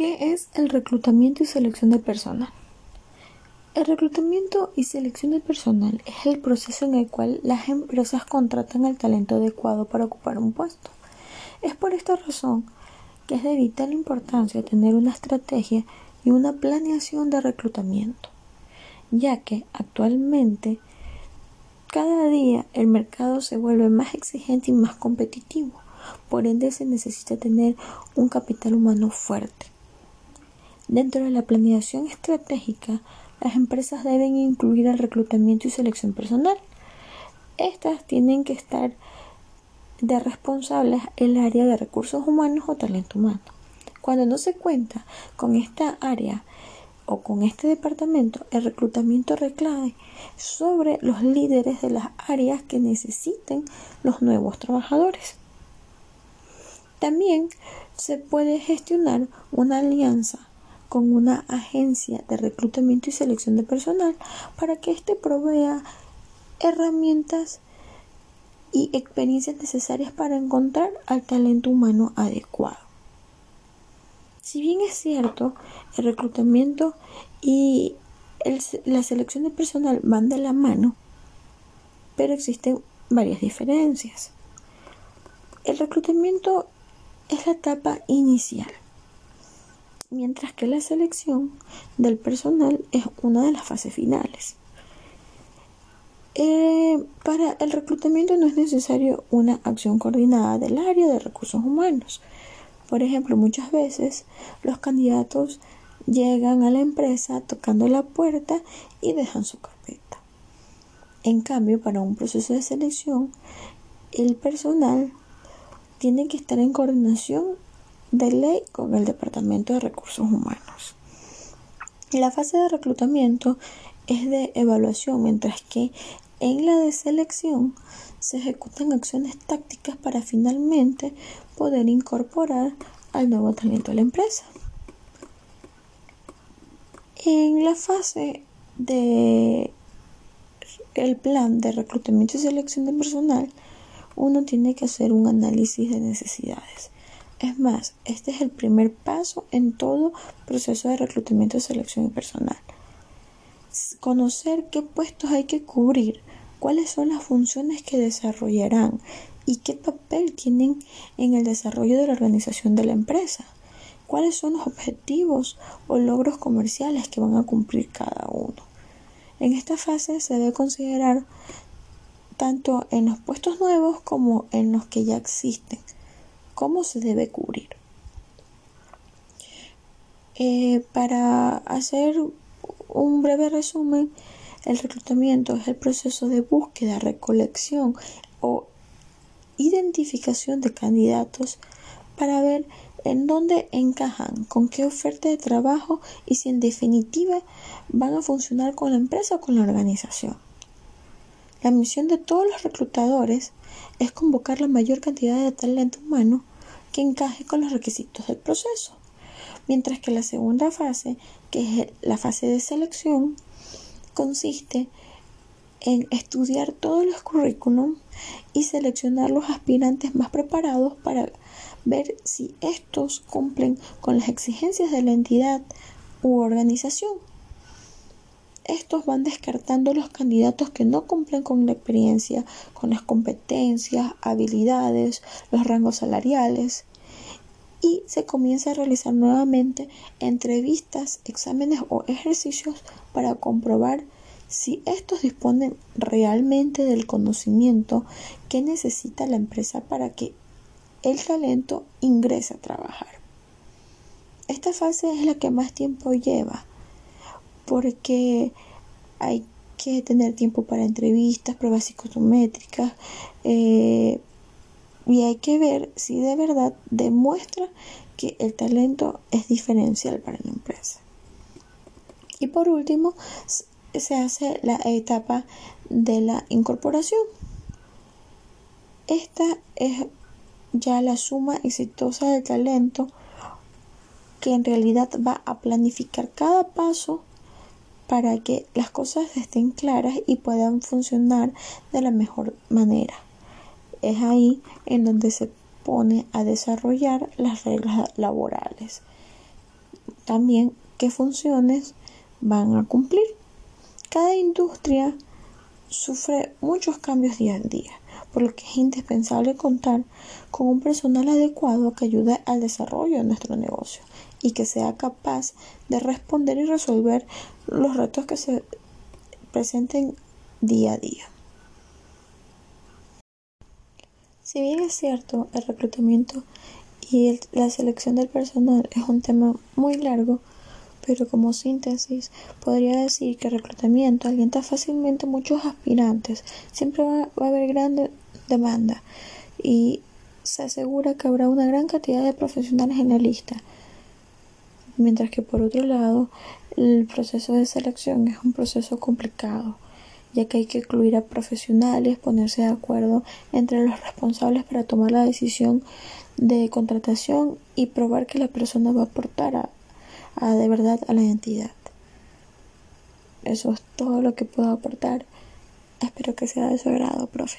¿Qué es el reclutamiento y selección de personal? El reclutamiento y selección de personal es el proceso en el cual las empresas contratan el talento adecuado para ocupar un puesto. Es por esta razón que es de vital importancia tener una estrategia y una planeación de reclutamiento, ya que actualmente cada día el mercado se vuelve más exigente y más competitivo, por ende se necesita tener un capital humano fuerte. Dentro de la planeación estratégica, las empresas deben incluir el reclutamiento y selección personal. Estas tienen que estar de responsables el área de recursos humanos o talento humano. Cuando no se cuenta con esta área o con este departamento, el reclutamiento reclame sobre los líderes de las áreas que necesiten los nuevos trabajadores. También se puede gestionar una alianza con una agencia de reclutamiento y selección de personal para que éste provea herramientas y experiencias necesarias para encontrar al talento humano adecuado. Si bien es cierto, el reclutamiento y la selección de personal van de la mano, pero existen varias diferencias. El reclutamiento es la etapa inicial mientras que la selección del personal es una de las fases finales. Eh, para el reclutamiento no es necesario una acción coordinada del área de recursos humanos. Por ejemplo, muchas veces los candidatos llegan a la empresa tocando la puerta y dejan su carpeta. En cambio, para un proceso de selección, el personal tiene que estar en coordinación de ley con el Departamento de Recursos Humanos. La fase de reclutamiento es de evaluación, mientras que en la de selección se ejecutan acciones tácticas para finalmente poder incorporar al nuevo talento a la empresa. En la fase de el plan de reclutamiento y selección de personal, uno tiene que hacer un análisis de necesidades es más, este es el primer paso en todo proceso de reclutamiento, selección y personal. Conocer qué puestos hay que cubrir, cuáles son las funciones que desarrollarán y qué papel tienen en el desarrollo de la organización de la empresa. Cuáles son los objetivos o logros comerciales que van a cumplir cada uno. En esta fase se debe considerar tanto en los puestos nuevos como en los que ya existen cómo se debe cubrir. Eh, para hacer un breve resumen, el reclutamiento es el proceso de búsqueda, recolección o identificación de candidatos para ver en dónde encajan, con qué oferta de trabajo y si en definitiva van a funcionar con la empresa o con la organización. La misión de todos los reclutadores es convocar la mayor cantidad de talento humano que encaje con los requisitos del proceso. Mientras que la segunda fase, que es la fase de selección, consiste en estudiar todos los currículums y seleccionar los aspirantes más preparados para ver si estos cumplen con las exigencias de la entidad u organización. Estos van descartando los candidatos que no cumplen con la experiencia, con las competencias, habilidades, los rangos salariales y se comienza a realizar nuevamente entrevistas, exámenes o ejercicios para comprobar si estos disponen realmente del conocimiento que necesita la empresa para que el talento ingrese a trabajar. Esta fase es la que más tiempo lleva porque hay que tener tiempo para entrevistas, pruebas psicométricas eh, y hay que ver si de verdad demuestra que el talento es diferencial para la empresa. Y por último, se hace la etapa de la incorporación. Esta es ya la suma exitosa del talento que en realidad va a planificar cada paso para que las cosas estén claras y puedan funcionar de la mejor manera. Es ahí en donde se pone a desarrollar las reglas laborales también qué funciones van a cumplir. Cada industria sufre muchos cambios día a día, por lo que es indispensable contar con un personal adecuado que ayude al desarrollo de nuestro negocio y que sea capaz de responder y resolver los retos que se presenten día a día. Si bien es cierto, el reclutamiento y la selección del personal es un tema muy largo, pero como síntesis podría decir que el reclutamiento alienta fácilmente muchos aspirantes, siempre va, va a haber gran demanda y se asegura que habrá una gran cantidad de profesionales en la lista, mientras que por otro lado el proceso de selección es un proceso complicado ya que hay que incluir a profesionales, ponerse de acuerdo entre los responsables para tomar la decisión de contratación y probar que la persona va a aportar a, de verdad a la entidad. Eso es todo lo que puedo aportar. Espero que sea de su agrado, profe.